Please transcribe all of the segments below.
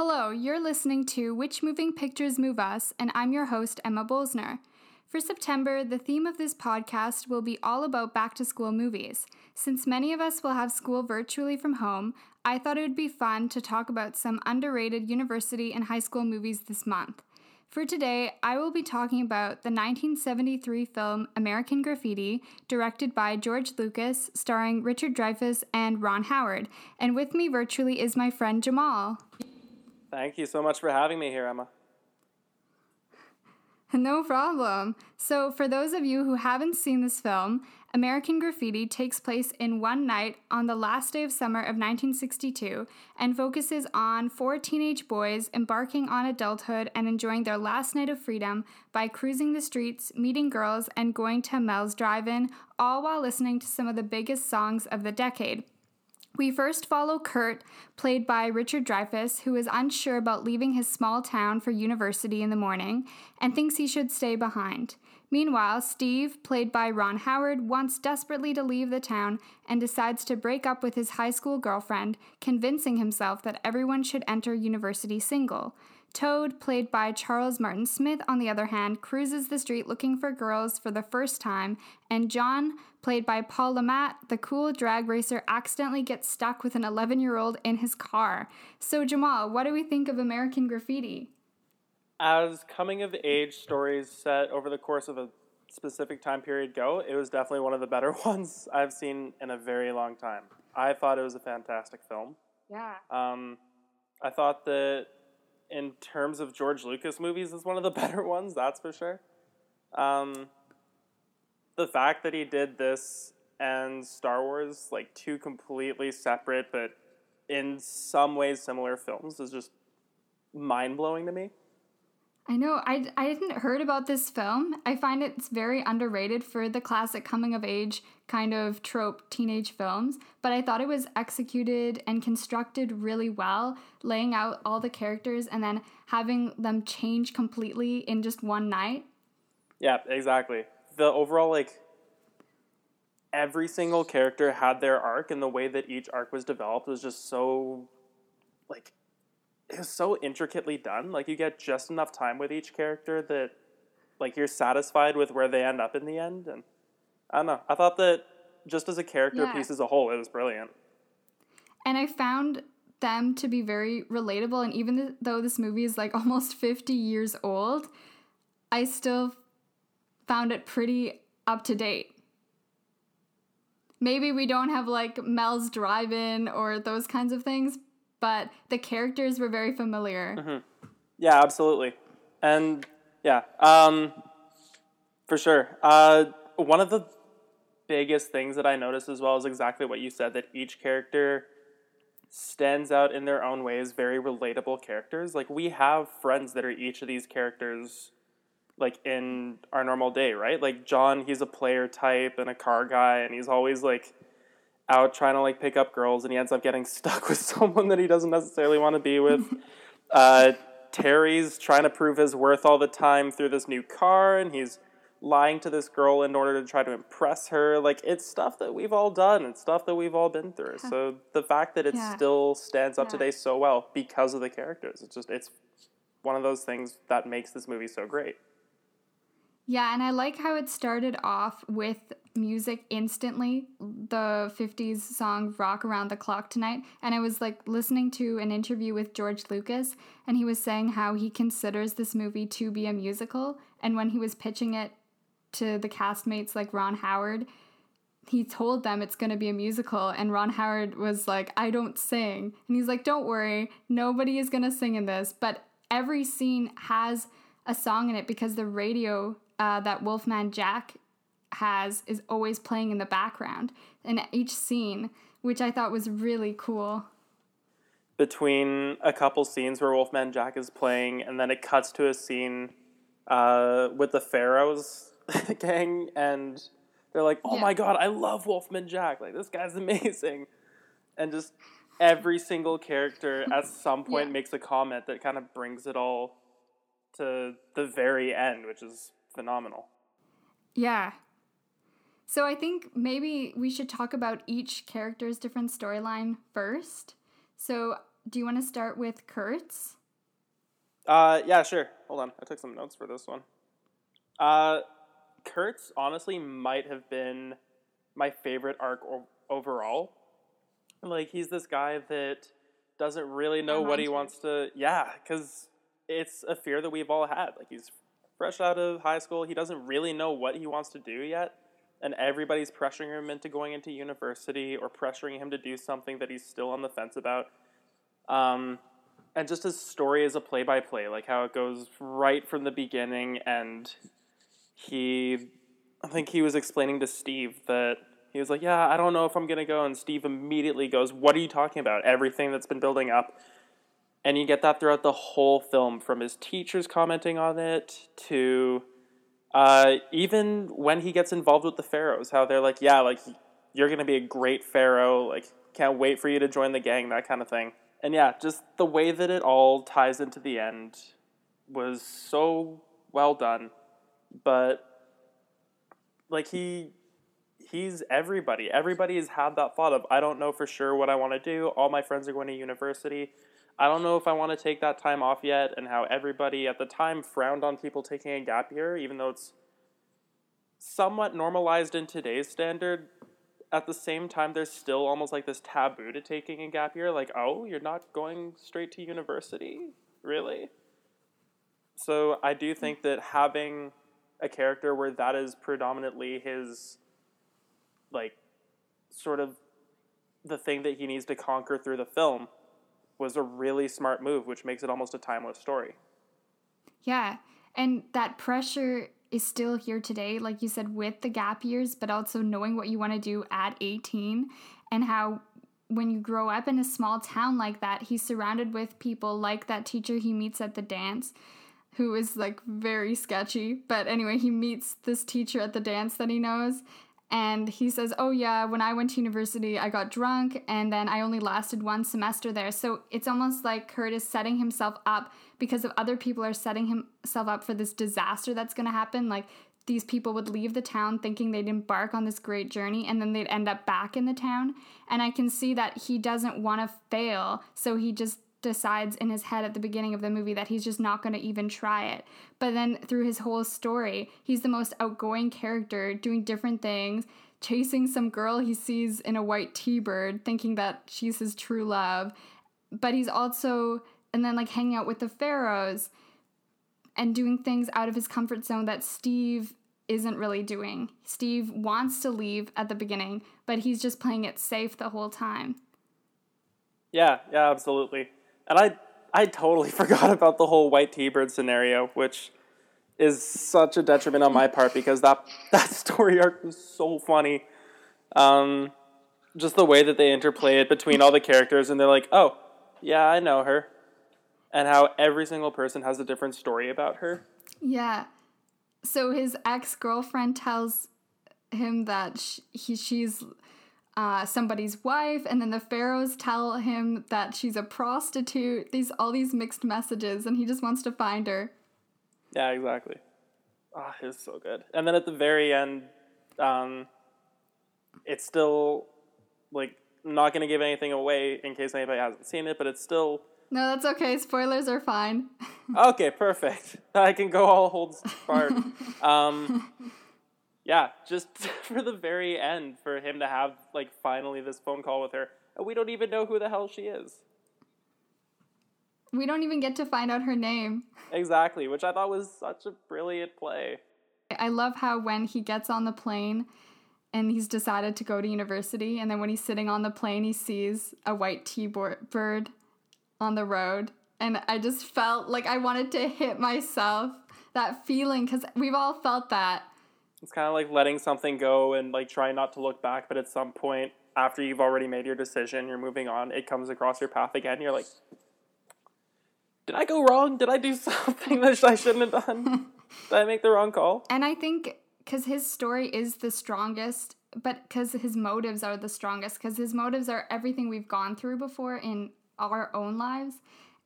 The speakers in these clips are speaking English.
Hello, you're listening to Which Moving Pictures Move Us, and I'm your host, Emma Bolsner. For September, the theme of this podcast will be all about back to school movies. Since many of us will have school virtually from home, I thought it would be fun to talk about some underrated university and high school movies this month. For today, I will be talking about the 1973 film American Graffiti, directed by George Lucas, starring Richard Dreyfuss and Ron Howard. And with me virtually is my friend Jamal. Thank you so much for having me here, Emma. No problem. So, for those of you who haven't seen this film, American Graffiti takes place in one night on the last day of summer of 1962 and focuses on four teenage boys embarking on adulthood and enjoying their last night of freedom by cruising the streets, meeting girls, and going to Mel's Drive In, all while listening to some of the biggest songs of the decade. We first follow Kurt, played by Richard Dreyfuss, who is unsure about leaving his small town for university in the morning and thinks he should stay behind. Meanwhile, Steve, played by Ron Howard, wants desperately to leave the town and decides to break up with his high school girlfriend, convincing himself that everyone should enter university single. Toad, played by Charles Martin Smith, on the other hand, cruises the street looking for girls for the first time, and John, played by Paul Le Mat, the cool drag racer, accidentally gets stuck with an 11 year old in his car. So, Jamal, what do we think of American Graffiti? As coming of age stories set over the course of a specific time period go, it was definitely one of the better ones I've seen in a very long time. I thought it was a fantastic film. Yeah. Um, I thought that in terms of George Lucas movies, is one of the better ones. That's for sure. Um, the fact that he did this and Star Wars, like two completely separate but in some ways similar films, is just mind blowing to me. I know. I, I hadn't heard about this film. I find it's very underrated for the classic coming of age kind of trope teenage films, but I thought it was executed and constructed really well, laying out all the characters and then having them change completely in just one night. Yeah, exactly. The overall, like, every single character had their arc, and the way that each arc was developed was just so, like, it was so intricately done. Like you get just enough time with each character that like you're satisfied with where they end up in the end. And I don't know. I thought that just as a character yeah. piece as a whole, it was brilliant. And I found them to be very relatable. And even though this movie is like almost 50 years old, I still found it pretty up to date. Maybe we don't have like Mel's Drive In or those kinds of things, but the characters were very familiar. Mm-hmm. Yeah, absolutely, and yeah, um, for sure. Uh, one of the biggest things that I noticed as well is exactly what you said that each character stands out in their own ways, very relatable characters. Like we have friends that are each of these characters like in our normal day, right? Like John, he's a player type and a car guy and he's always like out trying to like pick up girls and he ends up getting stuck with someone that he doesn't necessarily want to be with. uh, Terry's trying to prove his worth all the time through this new car and he's lying to this girl in order to try to impress her. Like it's stuff that we've all done. It's stuff that we've all been through. So the fact that it yeah. still stands up yeah. today so well because of the characters, it's just it's one of those things that makes this movie so great. Yeah, and I like how it started off with music instantly, the 50s song Rock Around the Clock Tonight. And I was like listening to an interview with George Lucas, and he was saying how he considers this movie to be a musical. And when he was pitching it to the castmates like Ron Howard, he told them it's going to be a musical and Ron Howard was like I don't sing and he's like don't worry nobody is going to sing in this but every scene has a song in it because the radio uh, that Wolfman Jack has is always playing in the background in each scene, which I thought was really cool. Between a couple scenes where Wolfman Jack is playing, and then it cuts to a scene uh, with the Pharaohs gang, and they're like, "Oh yeah. my god, I love Wolfman Jack! Like this guy's amazing," and just every single character at some point yeah. makes a comment that kind of brings it all to the very end, which is phenomenal. Yeah. So I think maybe we should talk about each character's different storyline first. So do you want to start with Kurtz? Uh, yeah, sure. Hold on, I took some notes for this one. Uh, Kurt's honestly might have been my favorite arc o- overall. Like he's this guy that doesn't really know what he wants to. Yeah, because it's a fear that we've all had. Like he's fresh out of high school, he doesn't really know what he wants to do yet, and everybody's pressuring him into going into university or pressuring him to do something that he's still on the fence about. Um, and just his story as a play by play, like how it goes right from the beginning. And he, I think he was explaining to Steve that he was like, Yeah, I don't know if I'm going to go. And Steve immediately goes, What are you talking about? Everything that's been building up. And you get that throughout the whole film from his teachers commenting on it to uh, even when he gets involved with the pharaohs, how they're like, Yeah, like you're to be a great pharaoh. Like, can't wait for you to join the gang, that kind of thing. And yeah, just the way that it all ties into the end was so well done. But like he he's everybody. Everybody has had that thought of I don't know for sure what I want to do. All my friends are going to university. I don't know if I want to take that time off yet and how everybody at the time frowned on people taking a gap year even though it's somewhat normalized in today's standard. At the same time there's still almost like this taboo to taking a gap year like oh you're not going straight to university? Really? So i do think that having a character where that is predominantly his like sort of the thing that he needs to conquer through the film was a really smart move which makes it almost a timeless story Yeah. And that pressure is still here today, like you said, with the gap years, but also knowing what you want to do at 18 and how when you grow up in a small town like that, he's surrounded with people like that teacher he meets at the dance who is like very sketchy. But anyway, he meets this teacher at the dance that he knows. And he says, Oh, yeah, when I went to university, I got drunk and then I only lasted one semester there. So it's almost like Kurt is setting himself up because of other people are setting himself up for this disaster that's going to happen. Like these people would leave the town thinking they'd embark on this great journey and then they'd end up back in the town. And I can see that he doesn't want to fail. So he just decides in his head at the beginning of the movie that he's just not going to even try it. But then through his whole story, he's the most outgoing character, doing different things, chasing some girl he sees in a white T bird, thinking that she's his true love. But he's also, and then like hanging out with the pharaohs and doing things out of his comfort zone that Steve isn't really doing. Steve wants to leave at the beginning, but he's just playing it safe the whole time. Yeah, yeah, absolutely. And I I totally forgot about the whole white T-bird scenario, which is such a detriment on my part because that that story arc was so funny. Um, just the way that they interplay it between all the characters, and they're like, "Oh, yeah, I know her," and how every single person has a different story about her. Yeah. So his ex girlfriend tells him that sh- he she's uh, somebody's wife, and then the pharaohs tell him that she's a prostitute. These all these mixed messages, and he just wants to find her. Yeah, exactly. Ah, it was so good. And then at the very end, um, it's still like I'm not going to give anything away in case anybody hasn't seen it, but it's still No, that's okay. Spoilers are fine. okay. Perfect. I can go all holds apart. um, yeah, just for the very end, for him to have like finally this phone call with her, and we don't even know who the hell she is. we don't even get to find out her name. Exactly, which I thought was such a brilliant play. I love how when he gets on the plane and he's decided to go to university, and then when he's sitting on the plane, he sees a white T bird on the road. And I just felt like I wanted to hit myself. That feeling, because we've all felt that. It's kind of like letting something go and like trying not to look back, but at some point after you've already made your decision, you're moving on, it comes across your path again. You're like, did I go wrong? Did I do something that I shouldn't have done? did I make the wrong call? And I think because his story is the strongest, but because his motives are the strongest, because his motives are everything we've gone through before in our own lives,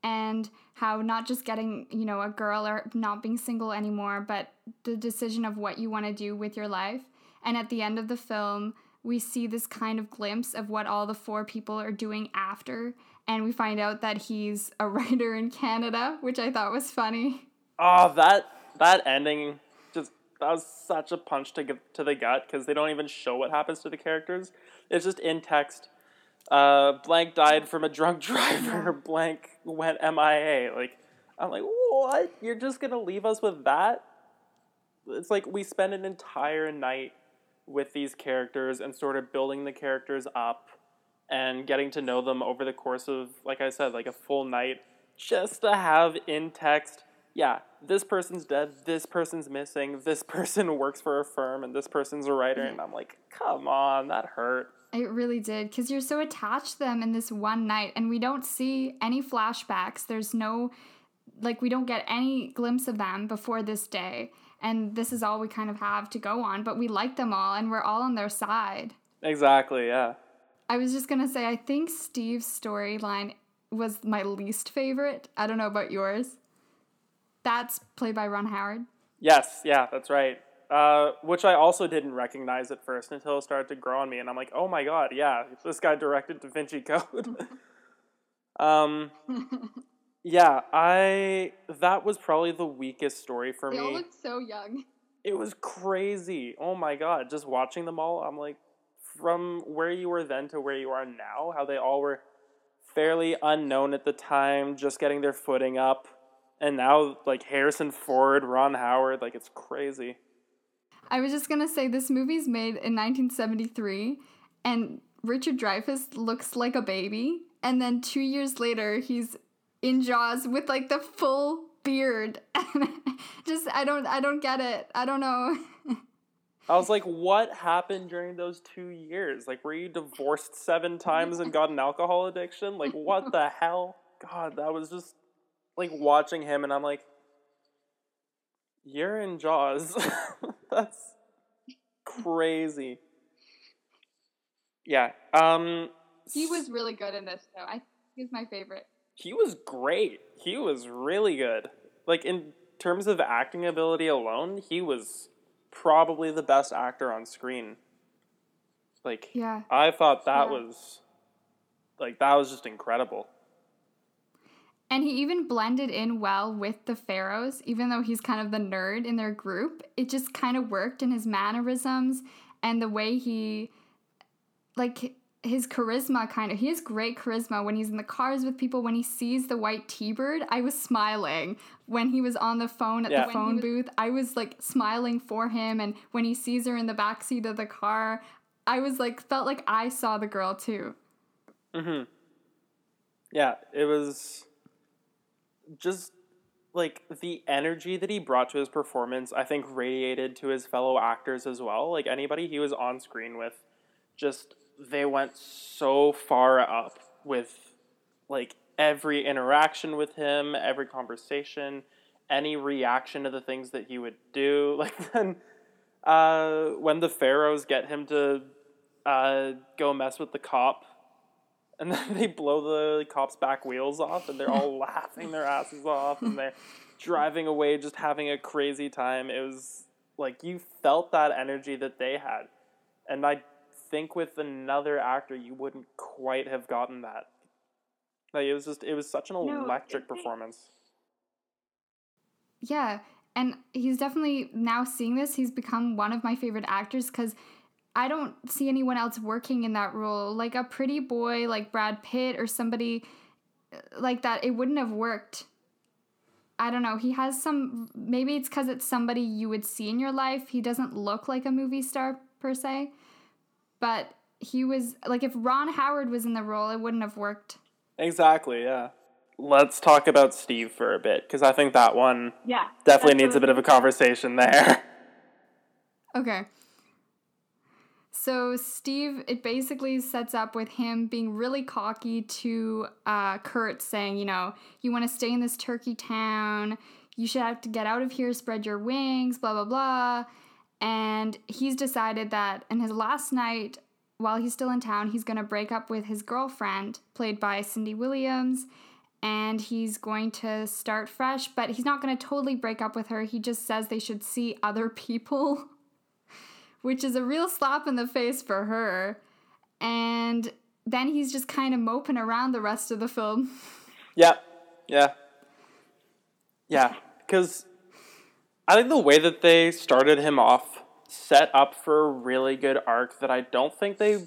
and how not just getting, you know, a girl or not being single anymore, but the decision of what you want to do with your life. And at the end of the film, we see this kind of glimpse of what all the four people are doing after and we find out that he's a writer in Canada, which I thought was funny. Oh, that that ending just that was such a punch to to the gut because they don't even show what happens to the characters. It's just in text. Uh, blank died from a drunk driver. blank went MIA. Like I'm like, what? You're just gonna leave us with that? It's like we spend an entire night with these characters and sort of building the characters up and getting to know them over the course of, like I said, like a full night, just to have in text, yeah, this person's dead, this person's missing, this person works for a firm, and this person's a writer. And I'm like, come on, that hurt. It really did because you're so attached to them in this one night, and we don't see any flashbacks. There's no, like, we don't get any glimpse of them before this day. And this is all we kind of have to go on, but we like them all and we're all on their side. Exactly, yeah. I was just gonna say, I think Steve's storyline was my least favorite. I don't know about yours. That's played by Ron Howard. Yes, yeah, that's right. Uh, which I also didn't recognize at first until it started to grow on me, and I'm like, oh my god, yeah, this guy directed Da Vinci Code. um, yeah, I that was probably the weakest story for they me. They all look so young. It was crazy. Oh my god, just watching them all, I'm like, from where you were then to where you are now, how they all were fairly unknown at the time, just getting their footing up. And now, like Harrison Ford, Ron Howard, like it's crazy. I was just gonna say this movie's made in 1973, and Richard Dreyfuss looks like a baby. And then two years later, he's in Jaws with like the full beard. just I don't I don't get it. I don't know. I was like, what happened during those two years? Like, were you divorced seven times and got an alcohol addiction? Like, what the hell? God, that was just like watching him, and I'm like, you're in Jaws. That's crazy. Yeah. Um. He was really good in this, though. I he's my favorite. He was great. He was really good. Like in terms of acting ability alone, he was probably the best actor on screen. Like, yeah, I thought that yeah. was like that was just incredible. And he even blended in well with the Pharaohs, even though he's kind of the nerd in their group. It just kind of worked in his mannerisms and the way he, like, his charisma kind of he has great charisma when he's in the cars with people. When he sees the white t-bird i was smiling. When he was on the phone at yeah. the phone was- booth i was like smiling for him. And when he sees her in the back seat of the car i was like felt like i saw the girl too. Mhm yeah it was just like the energy that he brought to his performance i think radiated to his fellow actors as well like anybody he was on screen with just they went so far up with like every interaction with him, every conversation, any reaction to the things that he would do. Like then uh, when the pharaohs get him to uh, go mess with the cop and then they blow the cop's back wheels off and they're all laughing their asses off and they're driving away just having a crazy time. It was like you felt that energy that they had. And I think with another actor you wouldn't quite have gotten that. Like it was just it was such an no, electric performance. Yeah, and he's definitely now seeing this, he's become one of my favorite actors cuz I don't see anyone else working in that role. Like a pretty boy like Brad Pitt or somebody uh, like that, it wouldn't have worked. I don't know. He has some maybe it's cuz it's somebody you would see in your life. He doesn't look like a movie star per se but he was like if Ron Howard was in the role, it wouldn't have worked. Exactly, yeah. Let's talk about Steve for a bit because I think that one yeah, definitely needs a bit of a conversation there. Okay. So Steve, it basically sets up with him being really cocky to uh, Kurt, saying, you know, you want to stay in this turkey town, you should have to get out of here, spread your wings, blah blah blah. And he's decided that in his last night, while he's still in town, he's going to break up with his girlfriend, played by Cindy Williams, and he's going to start fresh, but he's not going to totally break up with her. He just says they should see other people, which is a real slap in the face for her. And then he's just kind of moping around the rest of the film. Yeah, yeah, yeah. Because I think the way that they started him off set up for a really good arc that I don't think they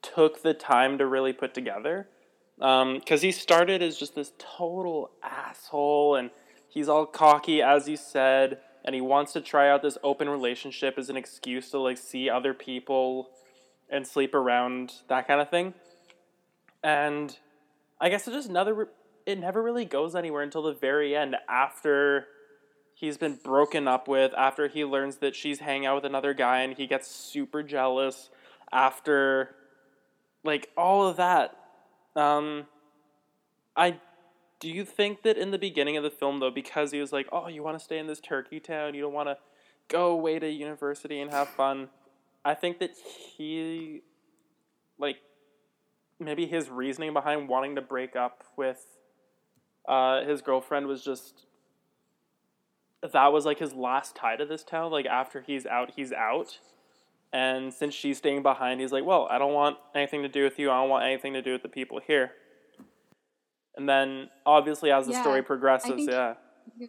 took the time to really put together. Because um, he started as just this total asshole, and he's all cocky, as you said, and he wants to try out this open relationship as an excuse to like see other people and sleep around that kind of thing. And I guess it's just another. It never really goes anywhere until the very end after he's been broken up with, after he learns that she's hanging out with another guy and he gets super jealous, after like all of that. Um, I do you think that in the beginning of the film though, because he was like, "Oh, you want to stay in this turkey town, you don't want to go away to university and have fun," I think that he, like, maybe his reasoning behind wanting to break up with uh, his girlfriend was just that was like his last tie to this town. Like after he's out, he's out. And since she's staying behind, he's like, well, I don't want anything to do with you. I don't want anything to do with the people here. And then obviously as the yeah, story progresses, I yeah. You,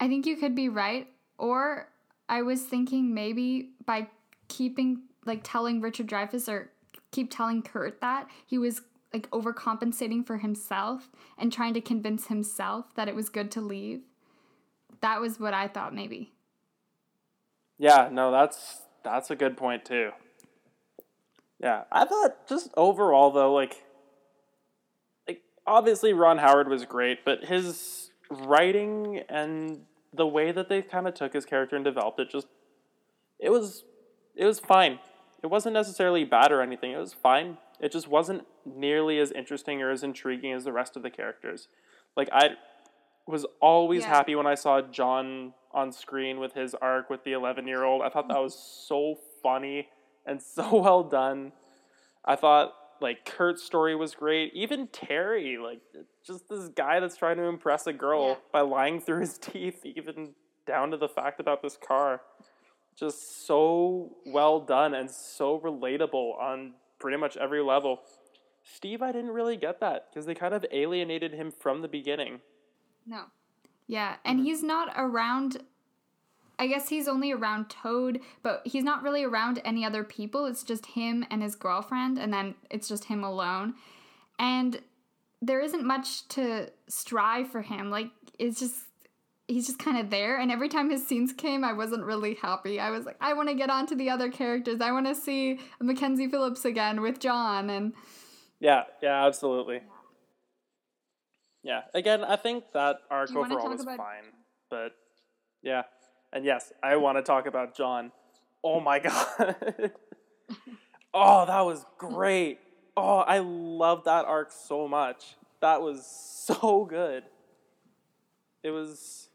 I think you could be right. Or I was thinking maybe by keeping like telling Richard Dreyfuss or keep telling Kurt that he was like overcompensating for himself and trying to convince himself that it was good to leave. That was what I thought maybe. Yeah, no, that's that's a good point too. Yeah, I thought just overall though, like, like obviously Ron Howard was great, but his writing and the way that they kind of took his character and developed it just it was it was fine. It wasn't necessarily bad or anything. It was fine. It just wasn't nearly as interesting or as intriguing as the rest of the characters. Like I was always yeah. happy when I saw John on screen with his arc with the 11 year old. I thought that mm-hmm. was so funny and so well done. I thought like Kurt's story was great. Even Terry, like just this guy that's trying to impress a girl yeah. by lying through his teeth, even down to the fact about this car just so well done and so relatable on pretty much every level. Steve, I didn't really get that because they kind of alienated him from the beginning. No. Yeah, and mm-hmm. he's not around. I guess he's only around Toad, but he's not really around any other people. It's just him and his girlfriend, and then it's just him alone. And there isn't much to strive for him. Like, it's just he's just kind of there and every time his scenes came i wasn't really happy i was like i want to get on to the other characters i want to see mackenzie phillips again with john and yeah yeah absolutely yeah again i think that arc overall was about... fine but yeah and yes i want to talk about john oh my god oh that was great oh i love that arc so much that was so good it was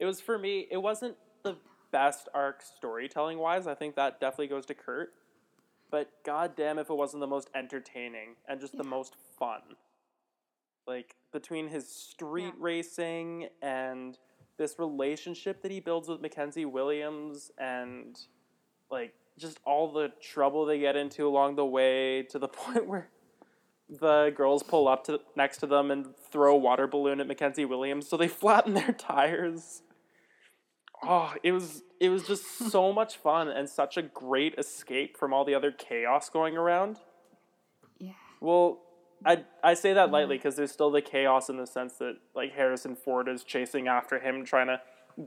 it was for me. It wasn't the best arc storytelling wise. I think that definitely goes to Kurt. But goddamn, if it wasn't the most entertaining and just yeah. the most fun. Like between his street yeah. racing and this relationship that he builds with Mackenzie Williams and like just all the trouble they get into along the way to the point where the girls pull up to next to them and throw a water balloon at Mackenzie Williams so they flatten their tires oh, it was it was just so much fun and such a great escape from all the other chaos going around. Yeah. Well, I I say that lightly because there's still the chaos in the sense that like Harrison Ford is chasing after him, trying to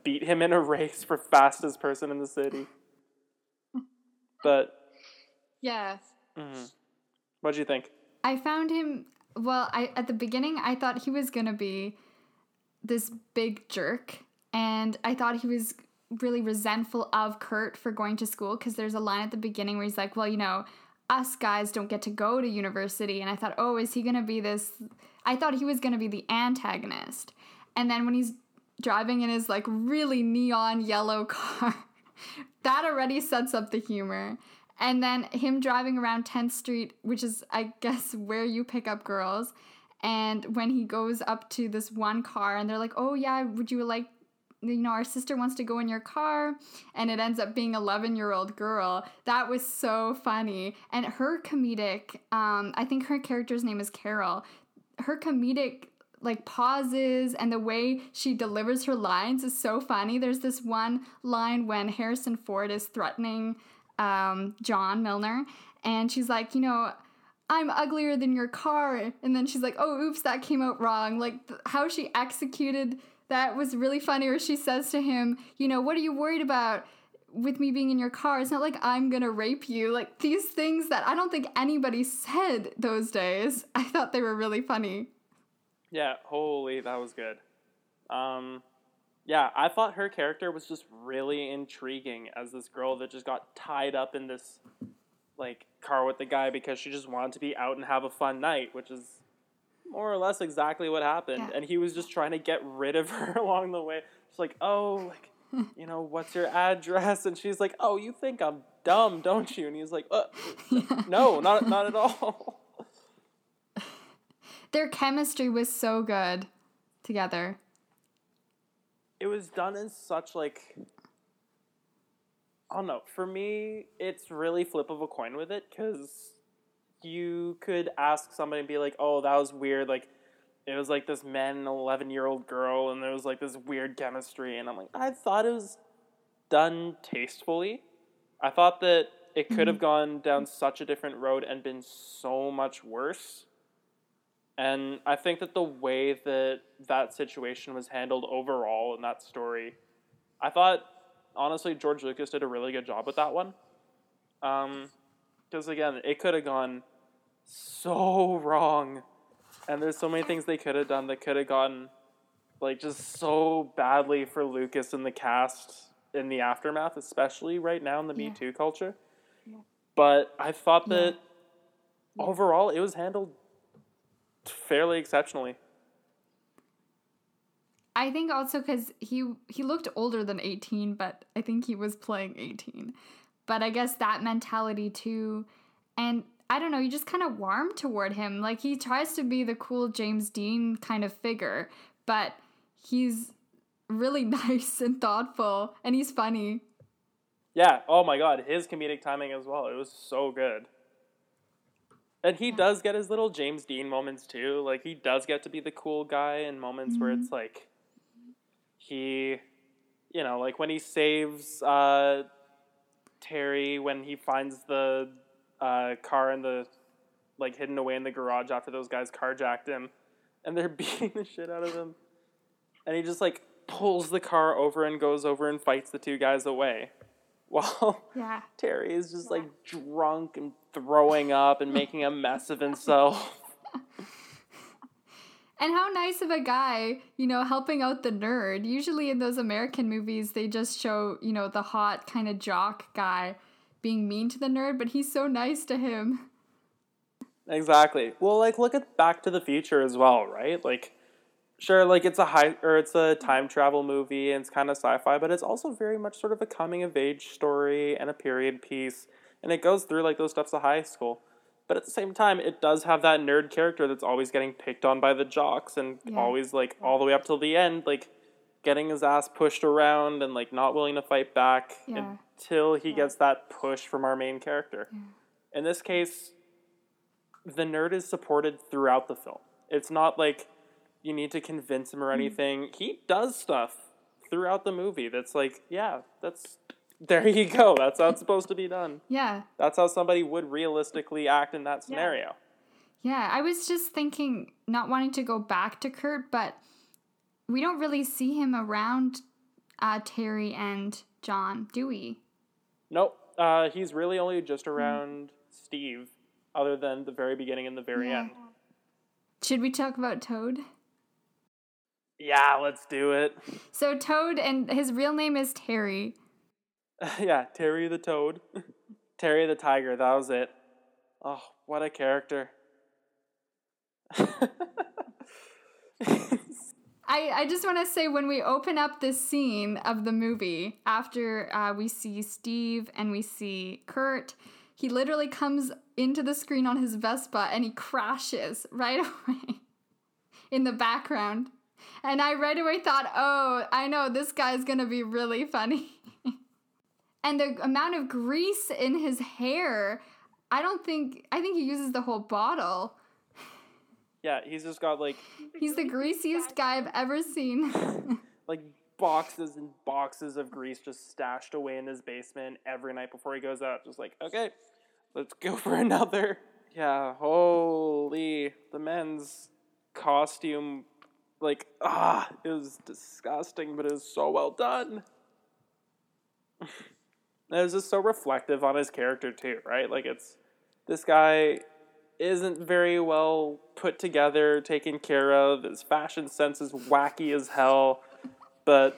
beat him in a race for fastest person in the city. But yeah. Mm-hmm. What'd you think? I found him. Well, I at the beginning I thought he was gonna be this big jerk and I thought he was really resentful of Kurt for going to school because there's a line at the beginning where he's like, well, you know, us guys don't get to go to university. And I thought, oh, is he going to be this? I thought he was going to be the antagonist. And then when he's driving in his like really neon yellow car, that already sets up the humor. And then him driving around 10th Street, which is, I guess, where you pick up girls. And when he goes up to this one car and they're like, oh, yeah, would you like you know, our sister wants to go in your car, and it ends up being 11 year old girl. That was so funny. And her comedic, um, I think her character's name is Carol. Her comedic like pauses and the way she delivers her lines is so funny. There's this one line when Harrison Ford is threatening um, John Milner, and she's like, you know, I'm uglier than your car. And then she's like, oh, oops, that came out wrong. Like th- how she executed that was really funny. where she says to him, you know, what are you worried about? with me being in your car, it's not like I'm gonna rape you. Like these things that I don't think anybody said those days. I thought they were really funny. Yeah, holy, that was good. Um, yeah, I thought her character was just really intriguing as this girl that just got tied up in this like car with the guy because she just wanted to be out and have a fun night, which is more or less exactly what happened. Yeah. And he was just trying to get rid of her along the way. It's like, oh, like, you know, what's your address? And she's like, oh, you think I'm dumb, don't you? And he's like, uh, no, not not at all. Their chemistry was so good together. It was done in such like I don't know. For me, it's really flip of a coin with it because you could ask somebody and be like, "Oh, that was weird." Like, it was like this man and eleven year old girl, and there was like this weird chemistry, and I'm like, I thought it was done tastefully. I thought that it could have mm-hmm. gone down such a different road and been so much worse. And I think that the way that that situation was handled overall in that story, I thought honestly George Lucas did a really good job with that one. Because um, again, it could have gone so wrong, and there's so many things they could have done that could have gone like just so badly for Lucas and the cast in the aftermath, especially right now in the yeah. Me Too culture. Yeah. But I thought that yeah. overall it was handled fairly exceptionally. I think also because he he looked older than 18, but I think he was playing 18. But I guess that mentality too, and I don't know, you just kind of warm toward him. Like he tries to be the cool James Dean kind of figure, but he's really nice and thoughtful, and he's funny. Yeah. Oh my God, his comedic timing as well. It was so good. And he does get his little James Dean moments too. Like he does get to be the cool guy in moments mm-hmm. where it's like he you know, like when he saves uh, Terry when he finds the uh, car in the like hidden away in the garage after those guys carjacked him and they're beating the shit out of him. And he just like pulls the car over and goes over and fights the two guys away. While yeah. Terry is just like drunk and throwing up and making a mess of himself. And how nice of a guy, you know, helping out the nerd. Usually in those American movies, they just show, you know, the hot kind of jock guy being mean to the nerd, but he's so nice to him. Exactly. Well, like look at Back to the Future as well, right? Like sure, like it's a high or it's a time travel movie and it's kind of sci-fi, but it's also very much sort of a coming of age story and a period piece and it goes through like those steps of high school. But at the same time, it does have that nerd character that's always getting picked on by the jocks and yeah. always like all the way up till the end, like getting his ass pushed around and like not willing to fight back yeah. until he yeah. gets that push from our main character. In this case, the nerd is supported throughout the film. It's not like you need to convince him or mm. anything. Mm. He does stuff throughout the movie that's like, yeah, that's there you go. That's how it's supposed to be done. Yeah. That's how somebody would realistically act in that scenario. Yeah. yeah, I was just thinking, not wanting to go back to Kurt, but we don't really see him around uh, Terry and John, do we? Nope. Uh, he's really only just around mm. Steve, other than the very beginning and the very yeah. end. Should we talk about Toad? Yeah, let's do it. So Toad and his real name is Terry. yeah, Terry the Toad. Terry the Tiger, that was it. Oh, what a character. I, I just want to say when we open up this scene of the movie, after uh, we see Steve and we see Kurt, he literally comes into the screen on his Vespa and he crashes right away in the background. and I right away thought, oh, I know this guy's gonna be really funny. and the amount of grease in his hair, I don't think, I think he uses the whole bottle. Yeah, he's just got like. He's the greasiest guy I've ever seen. like boxes and boxes of grease just stashed away in his basement every night before he goes out. Just like, okay, let's go for another. Yeah, holy. The men's costume, like, ah, it was disgusting, but it was so well done. it was just so reflective on his character, too, right? Like, it's this guy isn't very well put together, taken care of. His fashion sense is wacky as hell but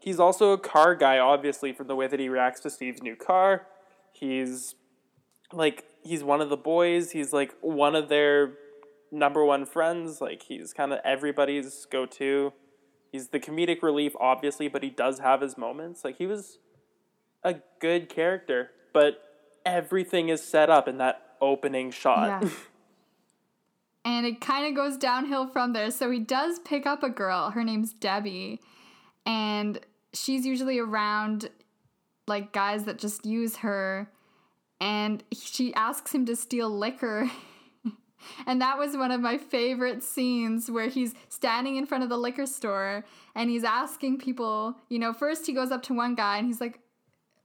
he's also a car guy, obviously, from the way that he reacts to Steve's new car. He's like he's one of the boys. He's like one of their number one friends. Like he's kind of everybody's go to. He's the comedic relief, obviously, but he does have his moments. Like he was a good character, but everything is set up in that opening shot. Yeah. and it kind of goes downhill from there. So he does pick up a girl. Her name's Debbie and she's usually around like guys that just use her and she asks him to steal liquor and that was one of my favorite scenes where he's standing in front of the liquor store and he's asking people you know first he goes up to one guy and he's like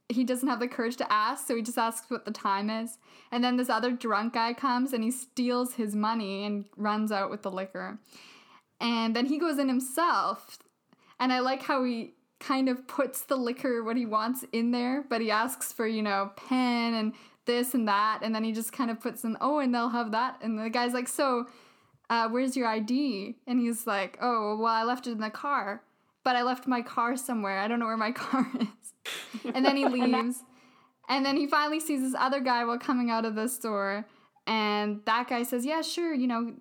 he doesn't have the courage to ask so he just asks what the time is and then this other drunk guy comes and he steals his money and runs out with the liquor and then he goes in himself and I like how he kind of puts the liquor what he wants in there, but he asks for, you know, pen and this and that, and then he just kind of puts in, oh, and they'll have that. And the guy's like, so, uh, where's your ID? And he's like, oh, well, I left it in the car, but I left my car somewhere. I don't know where my car is. and then he leaves. and then he finally sees this other guy while coming out of the store. And that guy says, yeah, sure, you know,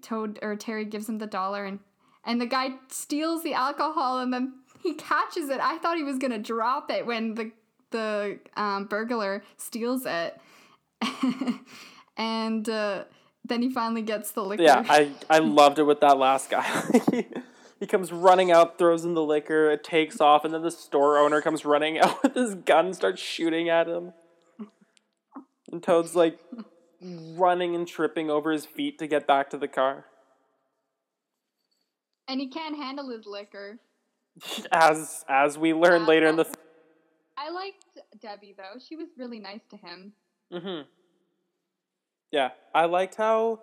Toad or Terry gives him the dollar and and the guy steals the alcohol and then he catches it. I thought he was gonna drop it when the the um, burglar steals it, and uh, then he finally gets the liquor. Yeah, I I loved it with that last guy. He comes running out, throws in the liquor, it takes off, and then the store owner comes running out with his gun and starts shooting at him. And Toad's like running and tripping over his feet to get back to the car. And he can't handle his liquor. As as we learn later in the. Th- I liked Debbie though. She was really nice to him. Mhm. Yeah, I liked how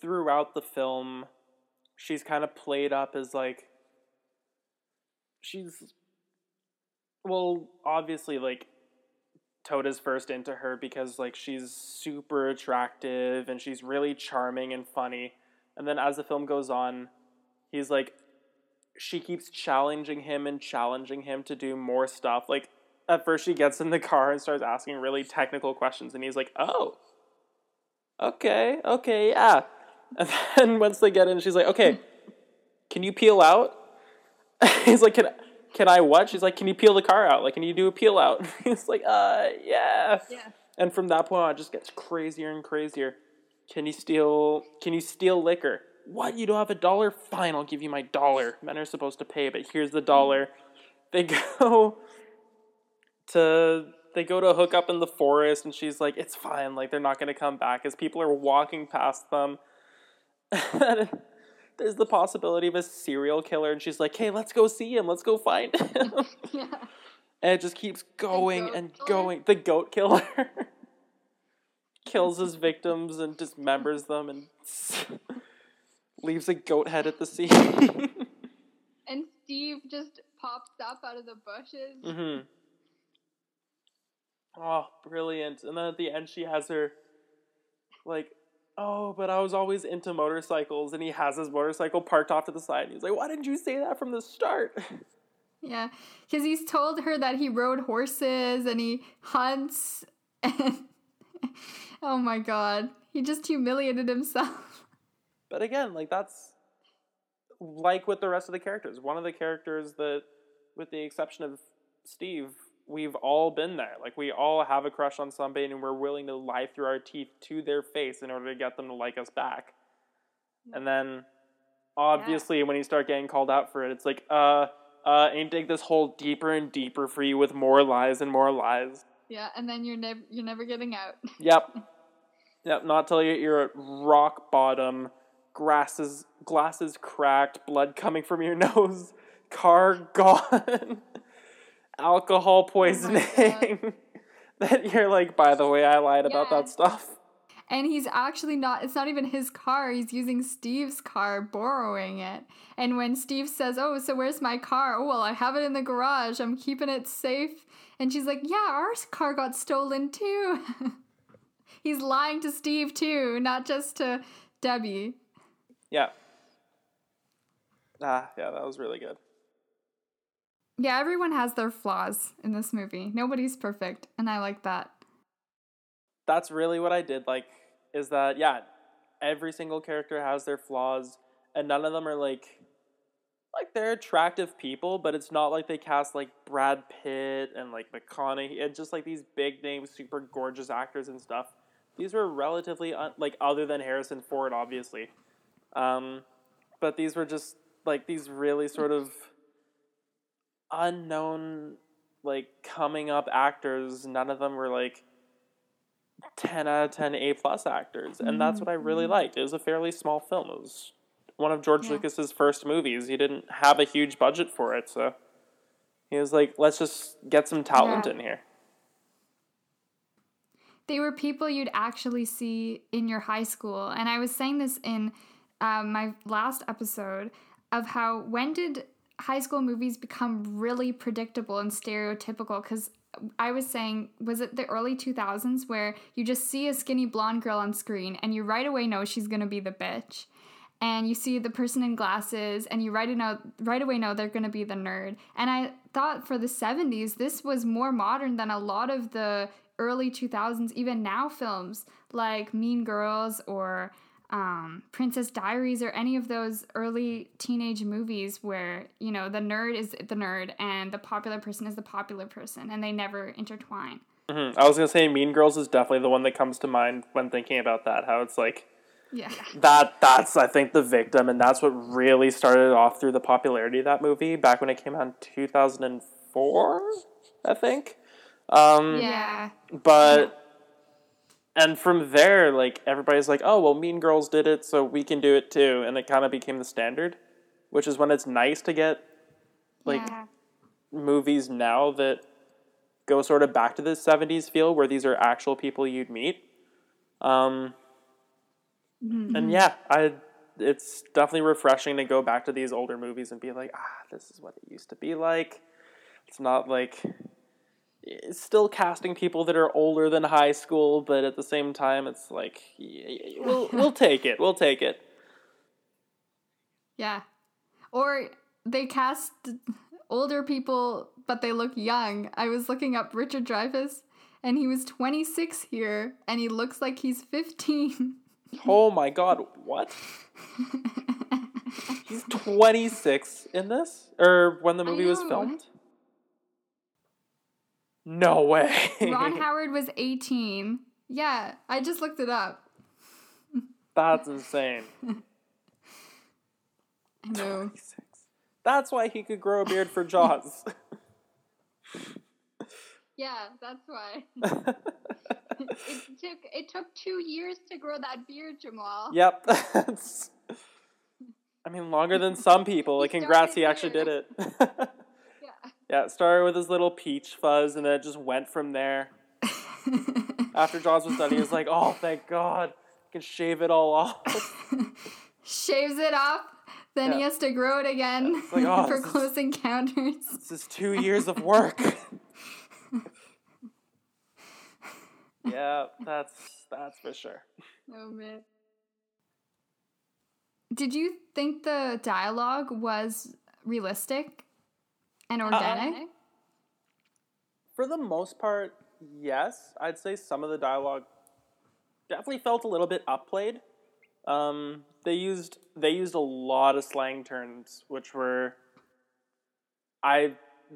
throughout the film she's kind of played up as like she's well, obviously like Toada's first into her because like she's super attractive and she's really charming and funny. And then as the film goes on, he's like she keeps challenging him and challenging him to do more stuff. Like at first she gets in the car and starts asking really technical questions and he's like, "Oh. Okay. Okay. Yeah." And then once they get in, she's like, "Okay. Can you peel out?" he's like, "Can can I what?" She's like, "Can you peel the car out? Like, can you do a peel out?" he's like, "Uh, yeah." Yeah. And from that point on, it just gets crazier and crazier. Can you steal? Can you steal liquor? What? You don't have a dollar? Fine, I'll give you my dollar. Men are supposed to pay, but here's the dollar. They go to they go to hook up in the forest and she's like, It's fine, like they're not gonna come back as people are walking past them. There's the possibility of a serial killer and she's like, Hey, let's go see him, let's go find him. yeah. And it just keeps going and killer? going. The goat killer kills his victims and dismembers them and leaves a goat head at the scene. and Steve just pops up out of the bushes. Mm-hmm. Oh, brilliant. And then at the end, she has her, like, oh, but I was always into motorcycles. And he has his motorcycle parked off to the side. And he's like, why didn't you say that from the start? Yeah, because he's told her that he rode horses and he hunts. And oh my god, he just humiliated himself. But again, like that's like with the rest of the characters. One of the characters that, with the exception of Steve, we've all been there. Like we all have a crush on somebody, and we're willing to lie through our teeth to their face in order to get them to like us back. And then obviously yeah. when you start getting called out for it, it's like, uh, uh, and dig this hole deeper and deeper for you with more lies and more lies. Yeah, and then you're never you're never getting out. yep. Yep, not till you're at rock bottom, glasses glasses cracked, blood coming from your nose, car gone, alcohol oh poisoning. Oh that you're like, by the way, I lied yeah. about that stuff. And he's actually not, it's not even his car. He's using Steve's car, borrowing it. And when Steve says, Oh, so where's my car? Oh, well, I have it in the garage. I'm keeping it safe. And she's like, Yeah, our car got stolen too. he's lying to Steve too, not just to Debbie. Yeah. Ah, yeah, that was really good. Yeah, everyone has their flaws in this movie. Nobody's perfect, and I like that. That's really what I did like is that yeah, every single character has their flaws and none of them are like like they're attractive people, but it's not like they cast like Brad Pitt and like McConaughey and just like these big name, super gorgeous actors and stuff. These were relatively un- like other than Harrison Ford, obviously, um, but these were just like these really sort of unknown, like coming up actors. None of them were like 10 out of 10 A plus actors. And that's what I really mm-hmm. liked. It was a fairly small film. It was one of George yeah. Lucas's first movies. He didn't have a huge budget for it, so he was like, let's just get some talent yeah. in here. They were people you'd actually see in your high school. And I was saying this in um, my last episode of how when did high school movies become really predictable and stereotypical? Because I was saying, was it the early 2000s where you just see a skinny blonde girl on screen and you right away know she's gonna be the bitch? And you see the person in glasses and you right, know, right away know they're gonna be the nerd. And I thought for the 70s, this was more modern than a lot of the early 2000s, even now films like Mean Girls or um, Princess Diaries or any of those early teenage movies where, you know, the nerd is the nerd and the popular person is the popular person and they never intertwine. Mm-hmm. I was going to say Mean Girls is definitely the one that comes to mind when thinking about that. How it's like, yeah. That that's I think the victim and that's what really started off through the popularity of that movie back when it came out in 2004, I think. Um, yeah. But and from there, like everybody's like, "Oh, well, Mean Girls did it, so we can do it too," and it kind of became the standard, which is when it's nice to get like yeah. movies now that go sort of back to the '70s feel, where these are actual people you'd meet. Um, mm-hmm. And yeah, I it's definitely refreshing to go back to these older movies and be like, ah, this is what it used to be like. It's not like Eh, still casting people that are older than high school, but at the same time, it's like we'll we'll take it. We'll take it. Yeah, or they cast older people, but they look young. I was looking up Richard Dreyfuss, and he was 26 here, and he looks like he's 15. oh my god! What? he's 26 in this, or when the movie was filmed. No way. Ron Howard was 18. Yeah, I just looked it up. That's insane. I know. 26. That's why he could grow a beard for Jaws. yeah, that's why. it, took it took two years to grow that beard, Jamal. Yep. I mean, longer than some people. Like, congrats, he actually did it. Yeah, it started with his little peach fuzz, and then it just went from there. After Jaws was done, he was like, "Oh, thank God, I can shave it all off." Shaves it off, then yeah. he has to grow it again like, oh, for close is, encounters. This is two years of work. yeah, that's that's for sure. Oh man. Did you think the dialogue was realistic? And organic? Uh, for the most part, yes. I'd say some of the dialogue definitely felt a little bit upplayed. Um, they used they used a lot of slang terms, which were I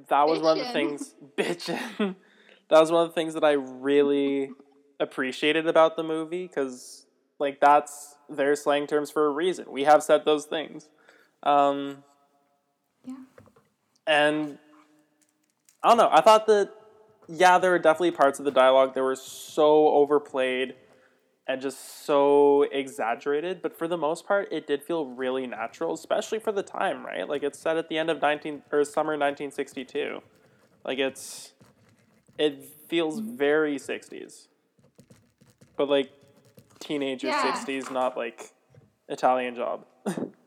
that was bitchin'. one of the things bitchin'. that was one of the things that I really appreciated about the movie because like that's their slang terms for a reason. We have said those things. Um. And I don't know. I thought that yeah, there were definitely parts of the dialogue that were so overplayed and just so exaggerated, but for the most part, it did feel really natural, especially for the time, right? Like it's set at the end of nineteen or summer nineteen sixty two. Like it's it feels mm-hmm. very sixties, but like teenager Yeah. sixties, not like Italian job.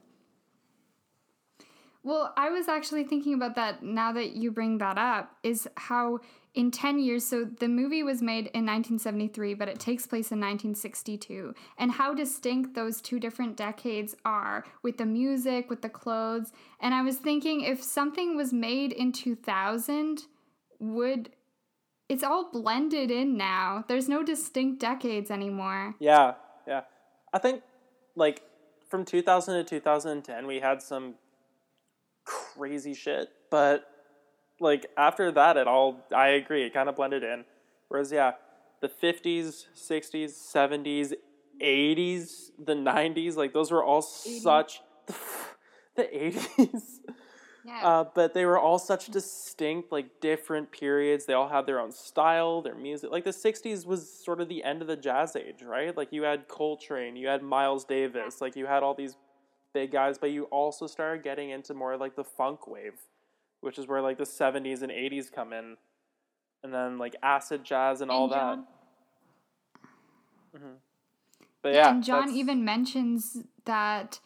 Well, I was actually thinking about that now that you bring that up, is how in 10 years, so the movie was made in 1973, but it takes place in 1962, and how distinct those two different decades are with the music, with the clothes. And I was thinking if something was made in 2000, would. It's all blended in now. There's no distinct decades anymore. Yeah, yeah. I think like from 2000 to 2010 we had some crazy shit, but like after that it all I agree, it kind of blended in. Whereas yeah, the 50s, 60s, 70s, 80s, the 90s, like those were all such the 80s. Yeah. Uh, but they were all such distinct, like different periods. They all had their own style, their music. Like the '60s was sort of the end of the jazz age, right? Like you had Coltrane, you had Miles Davis, like you had all these big guys, but you also started getting into more like the funk wave, which is where like the '70s and '80s come in, and then like acid jazz and, all And that. John- But yeah, and John that's- even mentions that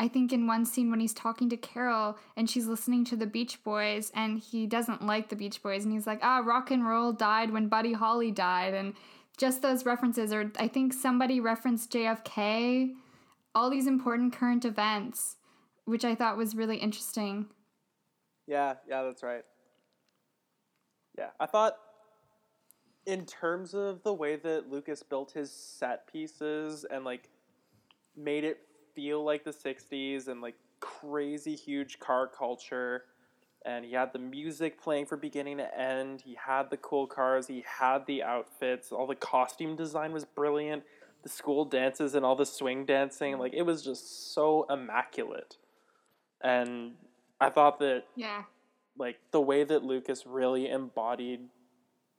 I think in one scene when he's talking to Carol and she's listening to the Beach Boys and he doesn't like the Beach Boys and he's like, ah, rock and roll died when Buddy Holly died. And just those references, or I think somebody referenced JFK, all these important current events, which I thought was really interesting. Yeah, yeah, that's right. Yeah, I thought in terms of the way that Lucas built his set pieces and like made it feel like the 60s and like crazy huge car culture and he had the music playing from beginning to end. He had the cool cars, he had the outfits, all the costume design was brilliant. The school dances and all the swing dancing, like it was just so immaculate. And I thought that Yeah. like the way that Lucas really embodied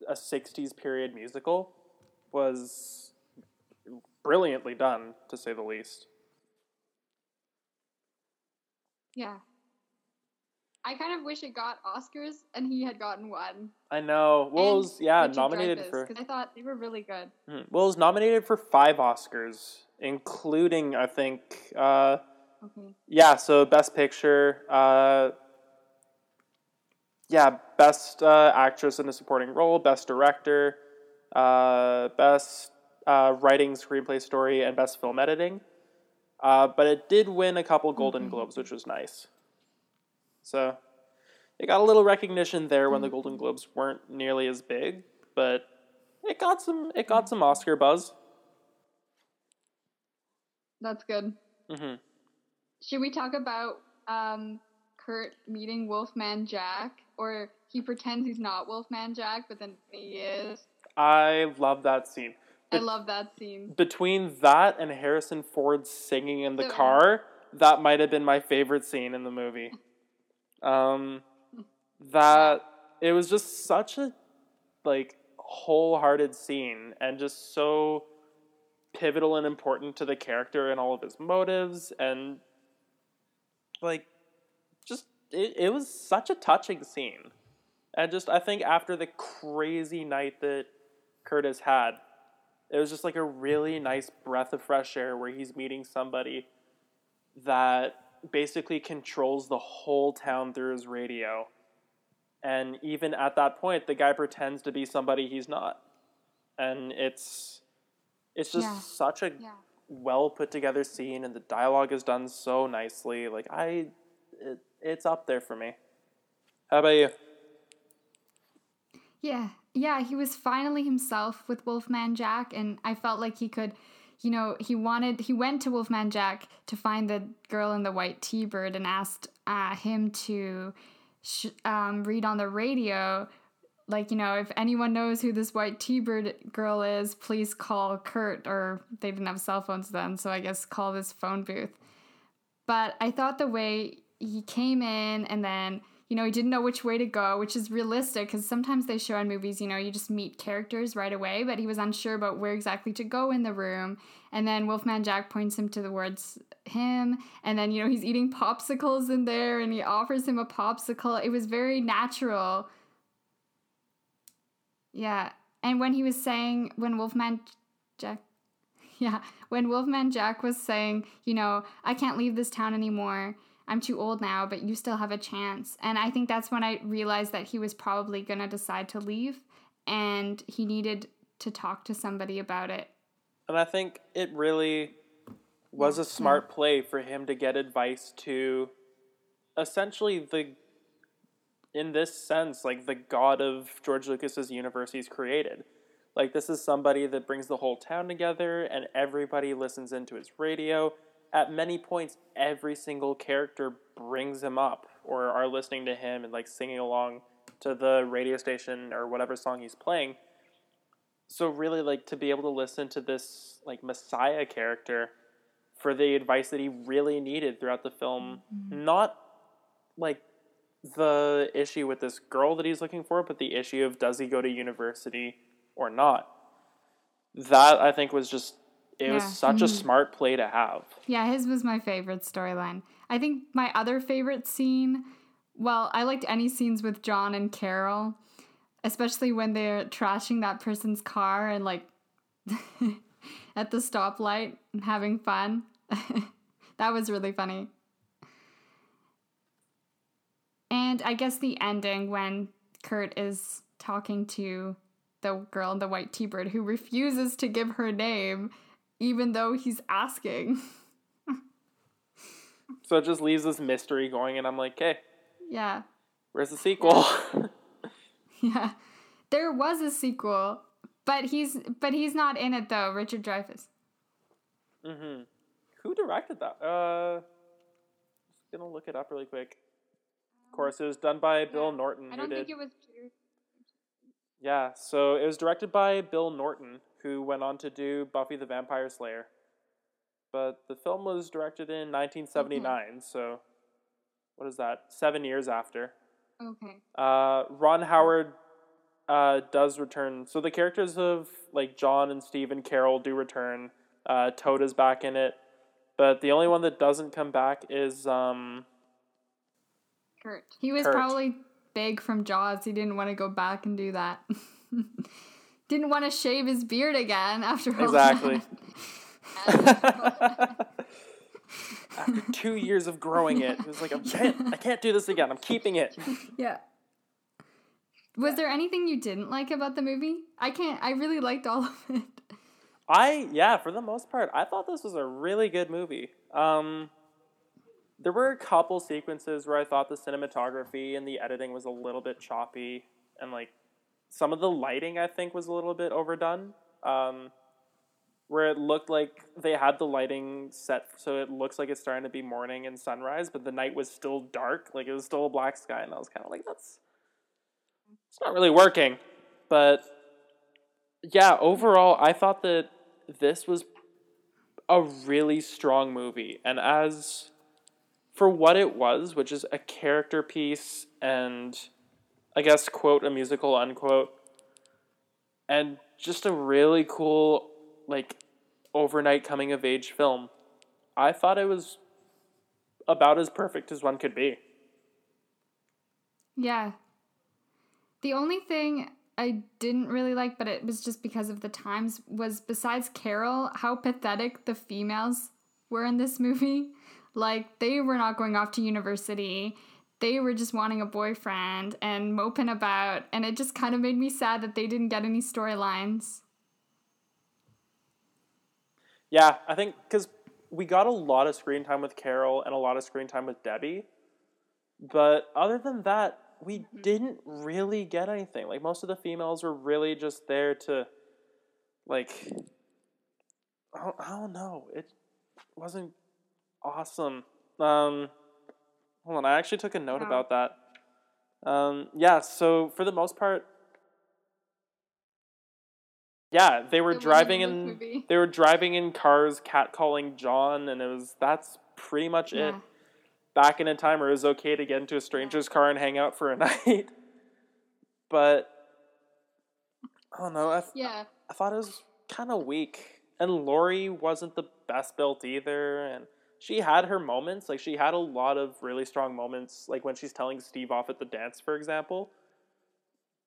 a 60s period musical was brilliantly done to say the least. Yeah. I kind of wish it got Oscars and he had gotten one. I know. And was yeah, Richard nominated Dreyfuss, for 'cause I thought they were really good. Mhm. Will was nominated for 5 Oscars, including I think uh Okay. yeah, so best picture uh yeah, best uh, actress in a supporting role, best director, uh, best uh, writing, screenplay, story, and best film editing. Uh, but it did win a couple Golden Globes, which was nice. So it got a little recognition there when the Golden Globes weren't nearly as big, but it got some it got some Oscar buzz. That's good. hmm Should we talk about um, Curt meeting Wolfman Jack? Or he pretends he's not Wolfman Jack, but then he is. I love that scene. I love that scene. between that and Harrison Ford singing in the So- car, that might have been my favorite scene in the movie. Um, that it was just such a like wholehearted scene and just so pivotal and important to the character and all of his motives and like just it, it was such a touching scene. And just i think after the crazy night that curtis had it was just like a really nice breath of fresh air where he's meeting somebody that basically controls the whole town through his radio. And even at that point, the guy pretends to be somebody he's not. And it's it's just Yeah. such a Yeah. well put together scene and the dialogue is done so nicely. Like I it, it's up there for me. How about you? Yeah, yeah, he was finally himself with Wolfman Jack, and I felt like he could, you know, he wanted, he went to Wolfman Jack to find the girl in the white T Bird and asked uh, him to sh- um, read on the radio, like, you know, if anyone knows who this white T Bird girl is, please call Curt, or they didn't have cell phones then, so I guess call this phone booth. but I thought the way he came in and then you know he didn't know which way to go, which is realistic because sometimes they show in movies you know you just meet characters right away, but he was unsure about where exactly to go in the room, and then Wolfman Jack points him to the words him. And then you know he's eating popsicles in there and he offers him a popsicle. It was very natural. Yeah. And when he was saying when wolfman jack yeah when wolfman jack was saying you know i can't leave this town anymore i'm too old now but you still have a chance and i think that's when i realized that he was probably going to decide to leave and he needed to talk to somebody about it and i think it really was a smart play for him to get advice to essentially the in this sense like the god of George Lucas's universe he's created. Like this is somebody that brings the whole town together and everybody listens into his radio. At many points every single character brings him up or are listening to him and like singing along to the radio station or whatever song he's playing. So really like to be able to listen to this like messiah character for the advice that he really needed throughout the film. Mm-hmm. Not like the issue with this girl that he's looking for, but the issue of does he go to university or not. That I think was just it yeah. was such mm-hmm. a smart play to have. Yeah, his was my favorite storyline. I think my other favorite scene, well, I liked any scenes with John and Carol, especially when they're trashing that person's car and like at the stoplight and having fun. that was really funny. And I guess the ending when Curt is talking to the girl in the white T bird who refuses to give her name, even though he's asking. so it just leaves this mystery going, and I'm like, hey. Yeah. Where's the sequel? yeah. There was a sequel, but he's but he's not in it though, Richard Dreyfuss. Mm-hmm. Who directed that? Uh, just gonna look it up really quick. Of course, it was done by yeah, Bill Norton. I don't think it was. Yeah, so it was directed by Bill Norton, who went on to do Buffy the Vampire Slayer. But the film was directed in 1979, okay. so what is that? Seven years after. Okay. Uh, Ron Howard uh, does return. So the characters of like John and Steve and Carol do return. Uh, Toad is back in it. But the only one that doesn't come back is um Curt. He was Curt. probably big from Jaws. He didn't want to go back and do that. didn't want to shave his beard again after all Exactly. after two years of growing it, it was like I can't, I can't do this again. I'm keeping it. Yeah. Was there anything you didn't like about the movie? I can't. I really liked all of it. I yeah, for the most part, I thought this was a really good movie. Um, there were a couple sequences where I thought the cinematography and the editing was a little bit choppy, and like some of the lighting I think was a little bit overdone. Um, where it looked like they had the lighting set so it looks like it's starting to be morning and sunrise, but the night was still dark, like it was still a black sky, and I was kind of like, that's it's not really working. But yeah, overall, I thought that this was a really strong movie. And as for what it was, which is a character piece and I guess, quote, a musical, unquote, and just a really cool, like, overnight coming of age film, I thought it was about as perfect as one could be. Yeah. The only thing I didn't really like, but it was just because of the times, was besides Carol, how pathetic the females were in this movie. Like, they were not going off to university. They were just wanting a boyfriend and moping about, and it just kind of made me sad that they didn't get any storylines. Yeah, I think because we got a lot of screen time with Carol and a lot of screen time with Debbie. But other than that, we mm-hmm. didn't really get anything. Like most of the females were really just there to, like, I don't, I don't know. It wasn't awesome. Um, hold on, I actually took a note wow. about that. Um, yeah, so for the most part, yeah, they were it driving in they were driving in cars, catcalling John, and it was that's pretty much it. Back in a time where it was okay to get into a stranger's car and hang out for a night. but I don't know. I, th- Yeah. I thought it was kind of weak. And Laurie wasn't the best built either. And she had her moments. Like, she had a lot of really strong moments, like when she's telling Steve off at the dance, for example.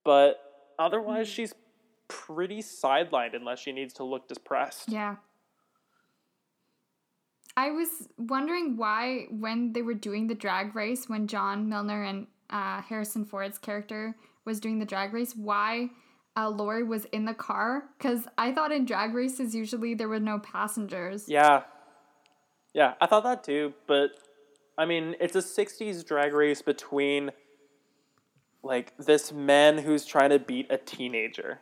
But otherwise, she's pretty sidelined unless she needs to look depressed. Yeah. I was wondering why, when they were doing the drag race, when John Milner and uh, Harrison Ford's character was doing the drag race, why uh, Laurie was in the car? Because I thought in drag races, usually there were no passengers. Yeah. Yeah, I thought that too, but I mean, it's a 60s drag race between like this man who's trying to beat a teenager.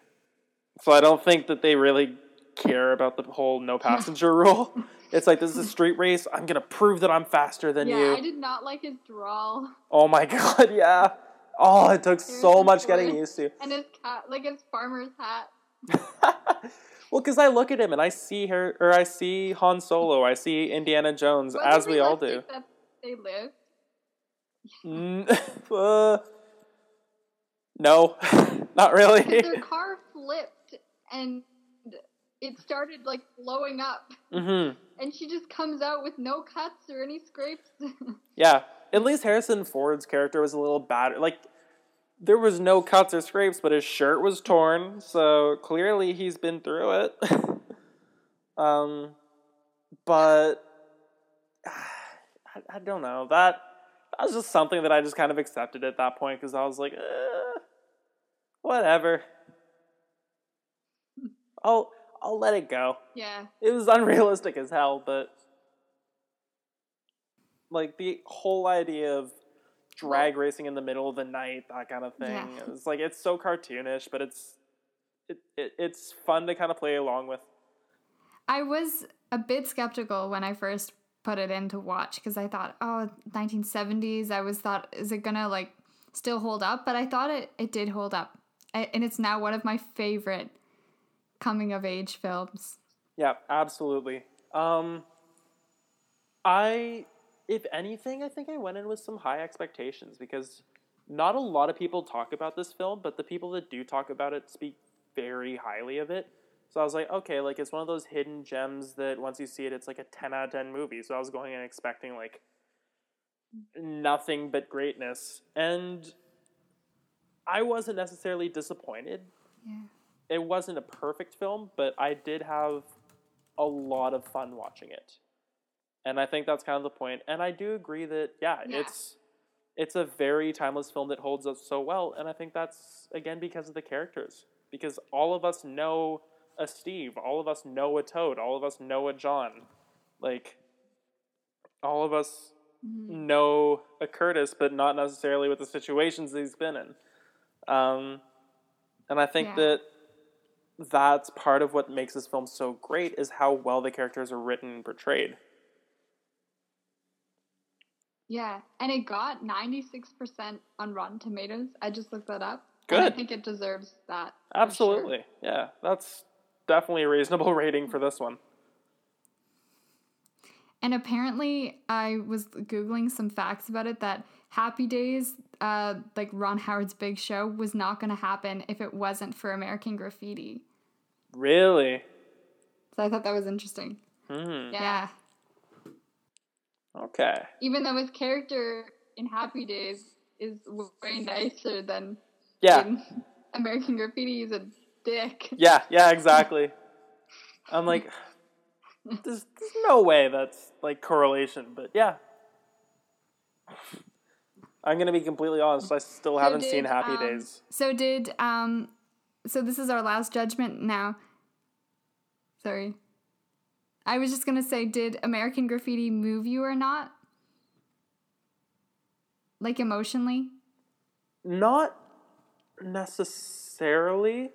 So I don't think that they really care about the whole no passenger rule. It's like this is a street race. I'm going to prove that I'm faster than Yeah, you. Yeah, I did not like his drawl Oh my god, yeah. Oh, it took so much getting used to. and his cat, like his farmer's hat. well, because I look at him and I see her, or I see Han Solo, I see Indiana Jones, Was as we all do. they live. Uh, no, not really. Their car flipped and it started like blowing up, hmm and she just comes out with no cuts or any scrapes. Yeah, at least Harrison Ford's character was a little bad. Like, there was no cuts or scrapes, but his shirt was torn, so clearly he's been through it. um, but I, I don't know that that was just something that I just kind of accepted at that point because I was like, eh, whatever. I'll I'll let it go. yeah, It was unrealistic as hell, but like the whole idea of drag racing in the middle of the night, that kind of thing. Yeah. It's like it's so cartoonish, but it's it, it it's fun to kind of play along with. I was a bit skeptical when I first put it in to watch because I thought, oh, 1970s. I was thought, is it gonna like still hold up? But I thought it it did hold up, I, and it's now one of my favorite coming of age films. Yeah, absolutely. Um I if anything, I think I went in with some high expectations because not a lot of people talk about this film, but the people that do talk about it speak very highly of it. So I was like, okay, like it's one of those hidden gems that once you see it, it's like a 10 out of 10 movie. So I was going in expecting like nothing but greatness. And I wasn't necessarily disappointed. Yeah. It wasn't a perfect film, but I did have a lot of fun watching it. And I think that's kind of the point. And I do agree that yeah, Yeah. it's it's a very timeless film that holds up so well, and I think that's again because of the characters. Because all of us know a Steve, all of us know a Toad, all of us know a John. Like all of us know a Curtis, but not necessarily with the situations he's been in. Um, and I think Yeah. that that's part of what makes this film so great is how well the characters are written and portrayed. Yeah, and it got ninety six percent on Rotten Tomatoes. I just looked that up. Good. I think it deserves that. for sure. Absolutely. Yeah, that's definitely a reasonable rating for this one. And apparently, I was googling some facts about it that Happy Days, uh, like Ron Howard's big show, was not going to happen if it wasn't for American Graffiti. Really? So I thought that was interesting. Hmm. Yeah. Yeah. Okay. Even though his character in Happy Days is way nicer than Yeah. in American Graffiti, he's a dick. Yeah, yeah, exactly. I'm like, there's, there's no way that's like correlation, but yeah. I'm gonna be completely honest. I still haven't seen did, Happy um, Days. So did um so this is our last judgment now. Sorry. I was just going to say did American Graffiti move you or not? Like emotionally? Not necessarily.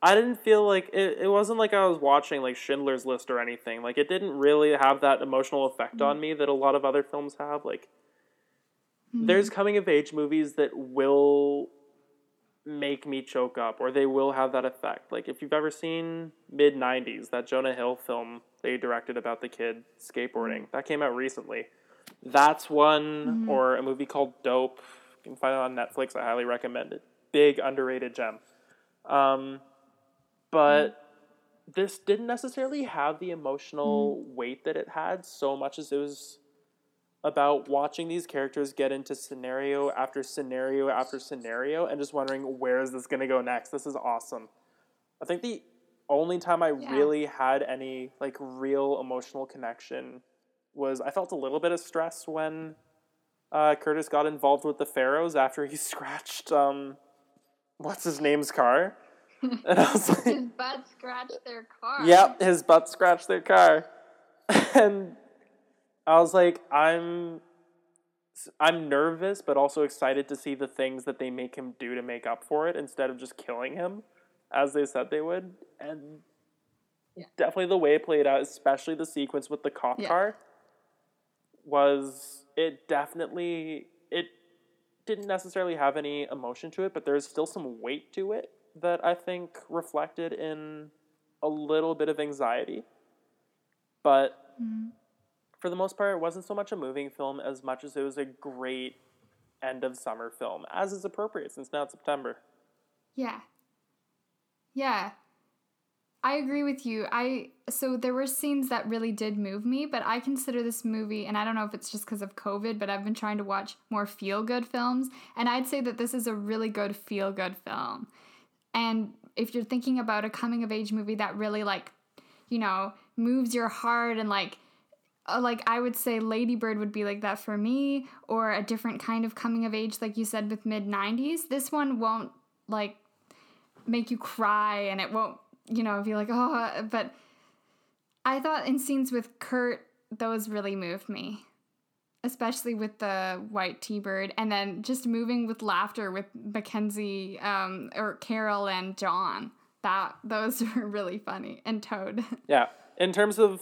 I didn't feel like it, it wasn't like I was watching like Schindler's List or anything. Like it didn't really have that emotional effect on mm. me that a lot of other films have. Like hmm. there's coming of age movies that will make me choke up or they will have that effect. Like if you've ever seen mid 90s, that Jonah Hill film they directed about the kid skateboarding, that came out recently. That's one Mm-hmm. or a movie called Dope. You can find it on Netflix. I highly recommend it. Big underrated gem. Um, but this didn't necessarily have the emotional weight that it had so much as it was about watching these characters get into scenario after scenario after scenario and just wondering where is this going to go next this is awesome i think the only time i Yeah. really had any like real emotional connection was i felt a little bit of stress when uh, curtis got involved with the pharaohs after he scratched um what's his name's car and i was like His butt scratched their car. Yep, his butt scratched their car. and I was like, I'm I'm nervous but also excited to see the things that they make him do to make up for it instead of just killing him as they said they would. And Yeah. definitely the way it played out, especially the sequence with the cop Yeah. car was it definitely it didn't necessarily have any emotion to it, but there's still some weight to it that I think reflected in a little bit of anxiety. But mm-hmm. For the most part, it wasn't so much a moving film as much as it was a great end of summer film, as is appropriate since now it's September. Yeah. Yeah. I agree with you. I so there were scenes that really did move me, but I consider this movie and I don't know if it's just cuz of COVID, but I've been trying to watch more feel-good films, and I'd say that this is a really good feel-good film. And if you're thinking about a coming of age movie that really like, you know, moves your heart and like like I would say Lady Bird would be like that for me or a different kind of coming of age like you said with mid 90s. This one won't like make you cry and it won't, you know, be like, "Oh, but I thought in scenes with Curt those really moved me. Especially with the white T-bird and then just moving with laughter with Mackenzie um, or Carol and John. That those were really funny and Toad. Yeah. In terms of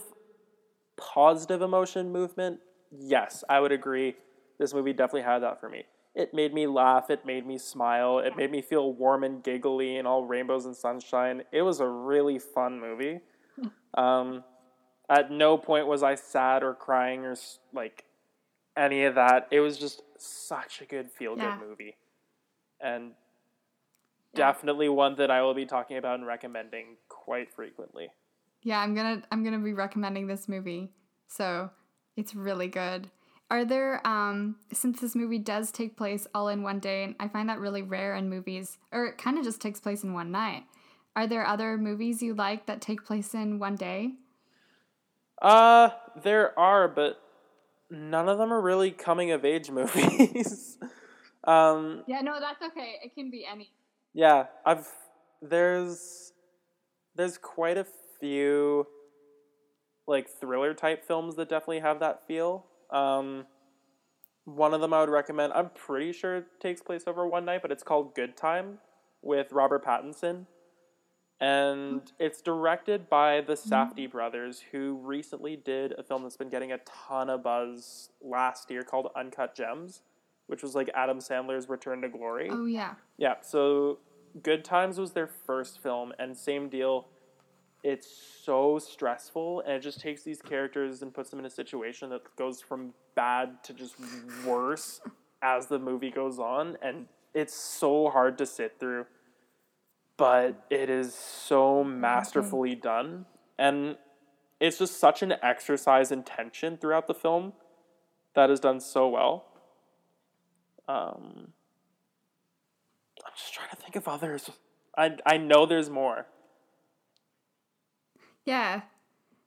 positive emotion movement, yes, I would agree. This movie definitely had that for me. It made me laugh, it made me smile, it made me feel warm and giggly and all rainbows and sunshine. It was a really fun movie. Um, at no point was I sad or crying or like any of that. It was just such a good feel good Yeah. movie. And Yeah. definitely one that I will be talking about and recommending quite frequently. Yeah, I'm gonna I'm gonna be recommending this movie. So it's really good. Are there um since this movie does take place all in one day, and I find that really rare in movies, or it kind of just takes place in one night. Are there other movies you like that take place in one day? Uh, there are, but none of them are really coming of age movies. um, Yeah, no, that's okay. It can be any. yeah, I've there's there's quite a few like thriller type films that definitely have that feel. Um, one of them I would recommend. I'm pretty sure it takes place over one night, but it's called Good Time with Robert Pattinson. And it's directed by the Safdie brothers, who recently did a film that's been getting a ton of buzz last year called Uncut Gems, which was like Adam Sandler's Return to Glory. Oh yeah. Yeah, so Good Times was their first film, and same deal. It's so stressful, and it just takes these characters and puts them in a situation that goes from bad to just worse as the movie goes on, and it's so hard to sit through. But it is so masterfully done, and it's just such an exercise in tension throughout the film that is done so well. Um, I'm just trying to think of others. I I know there's more. Yeah.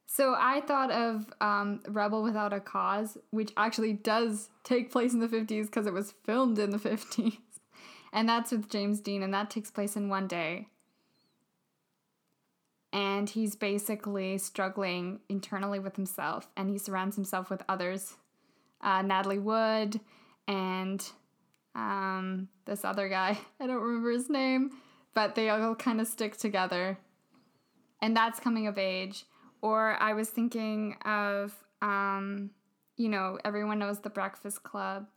So I thought of um, Rebel Without a Cause, which actually does take place in the 50s because it was filmed in the 50s. And that's with James Dean, and that takes place in one day. And he's basically struggling internally with himself, and he surrounds himself with others uh, Natalie Wood and um, this other guy. I don't remember his name, but they all kind of stick together and that's coming of age. Or I was thinking of, um, you know, everyone knows the Breakfast Club,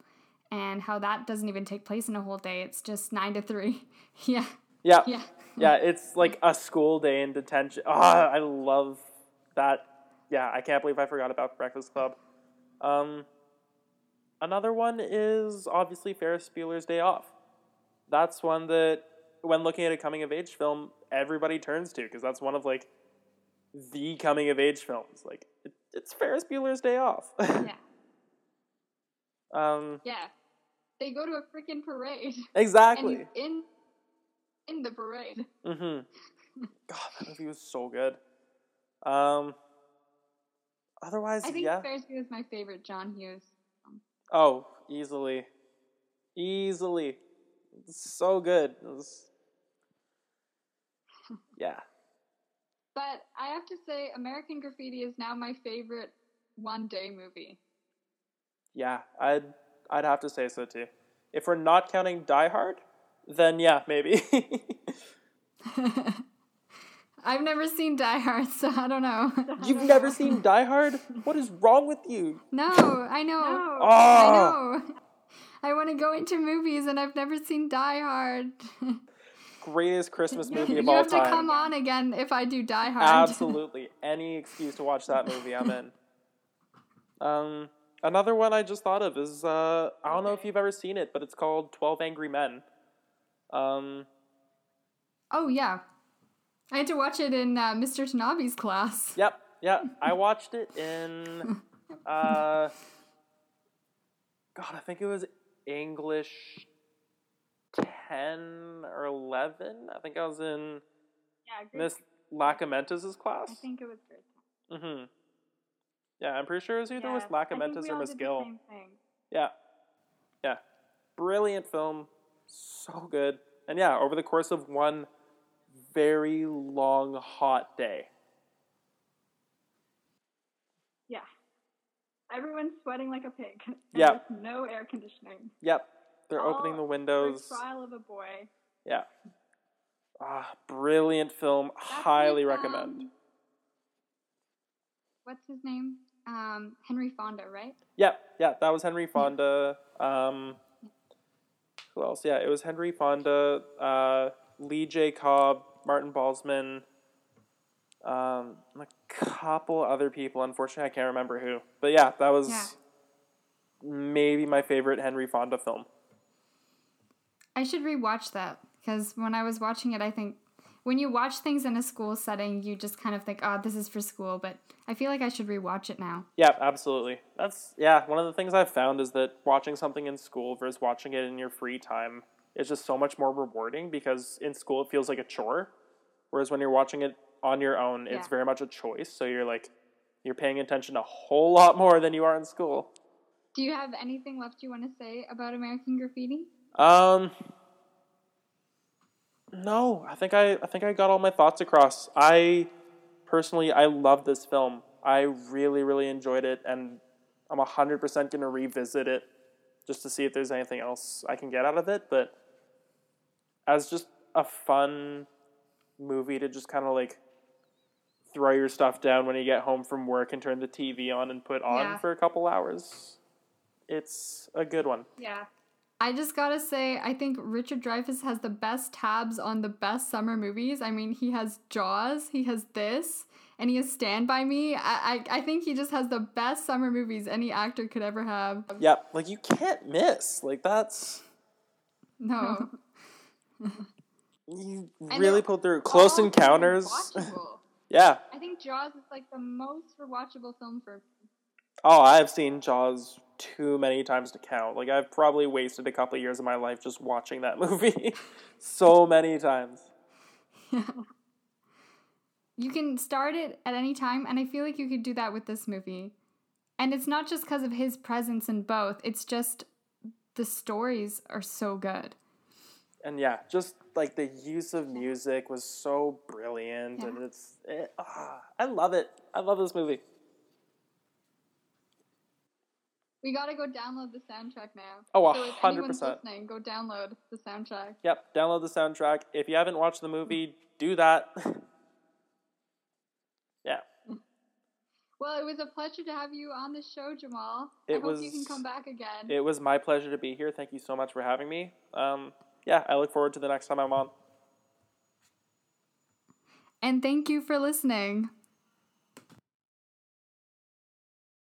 and how that doesn't even take place in a whole day. It's just nine to three. yeah. Yeah. Yeah. Yeah, it's like a school day in detention. Ah, I love that. Yeah, I can't believe I forgot about Breakfast Club. Um, another one is obviously Ferris Bueller's Day Off. That's one that, when looking at a coming of age film, everybody turns to because that's one of like the coming of age films. Like it, it's Ferris Bueller's Day Off. Yeah. um, Yeah. They go to a freaking parade. Exactly. in in the parade. Mm-hmm. God, that movie was so good. Um. Otherwise, I think yeah. Ferris Bueller is my favorite John Hughes. Oh, easily, easily, It's so good. It was- Yeah, But I have to say, American Graffiti is now my favorite one day movie. yeah. I'd I'd have to say so too. If we're not counting Die Hard, then yeah, maybe. I've never seen Die Hard, so I don't know. You've never seen Die Hard? What is wrong with you? no, I know. No. Oh, I ah. know. I want to go into movies and I've never seen Die Hard. greatest Christmas movie of all time. You have to come on again if I do Die Hard. Absolutely. Any excuse to watch that movie, I'm in. Um, another one I just thought of is uh, I don't know if you've ever seen it, but it's called Twelve Angry Men. Um, oh, yeah. I had to watch it in uh, Mr. Tanabe's class. yep, yeah. I watched it in. Uh, God, I think it was English ten or eleven. I think I was in Yeah, Miss Lacamentas' class. I think it was great. Mm-hmm. Yeah, I'm pretty sure it was either Miss Lacamentas or Miss Gill. Yeah. Yeah. Brilliant film. So good. And yeah, over the course of one very long, hot day. Yeah. Everyone's sweating like a pig. Yeah. No air conditioning. Yep. They're opening the For windows. trial of a boy. Yeah. Ah, brilliant film. That's Highly with, recommend. um, what's his name? Um, Henry Fonda, right? Yeah, Yeah, that was Henry Fonda. Um, who else? Yeah, it was Henry Fonda, uh, Lee J. Cobb, Martin Balsam, um, a couple other people. Unfortunately, I can't remember who. But yeah, that was Yeah. maybe my favorite Henry Fonda film. I should rewatch that because when I was watching it, I think when you watch things in a school setting, you just kind of think, oh, this is for school. But I feel like I should rewatch it now. Yeah, absolutely. That's yeah. One of the things I've found is that watching something in school versus watching it in your free time is just so much more rewarding because in school it feels like a chore, whereas when you're watching it on your own, it's Yeah. very much a choice. So you're like you're paying attention a whole lot more than you are in school. Do you have anything left you want to say about American Graffiti? Um. No, I think I I think I got all my thoughts across. I personally I love this film. I really really enjoyed it, and I'm hundred percent gonna revisit it just to see if there's anything else I can get out of it. But as just a fun movie to just kind of like throw your stuff down when you get home from work and turn the TV on and put on Yeah. for a couple hours. It's a good one. Yeah. I just gotta say, I think Richard Dreyfuss has the best tabs on the best summer movies. I mean, he has Jaws, he has this, and he has Stand By Me. I, I, I think he just has the best summer movies any actor could ever have. Yeah, like you can't miss. Like that's No. you really pulled through. Close Encounters. yeah. I think Jaws is like the most rewatchable film for Oh, I've seen Jaws too many times to count. Like I've probably wasted a couple of years of my life just watching that movie so many times. You can start it at any time, and I feel like you could do that with this movie. And it's not just because of his presence in both, it's just the stories are so good. And yeah, just like the use of music was so brilliant, and it's it, ah, I love it. I love this movie. We gotta go download the soundtrack now. Oh, so hundred percent. listening, go download the soundtrack. Yep, download the soundtrack. If you haven't watched the movie, do that. yeah. Well, it was a pleasure to have you on the show, Jamal. It I hope you can come back again. It was my pleasure to be here. Thank you so much for having me. Um, yeah, I look forward to the next time I'm on. And thank you for listening.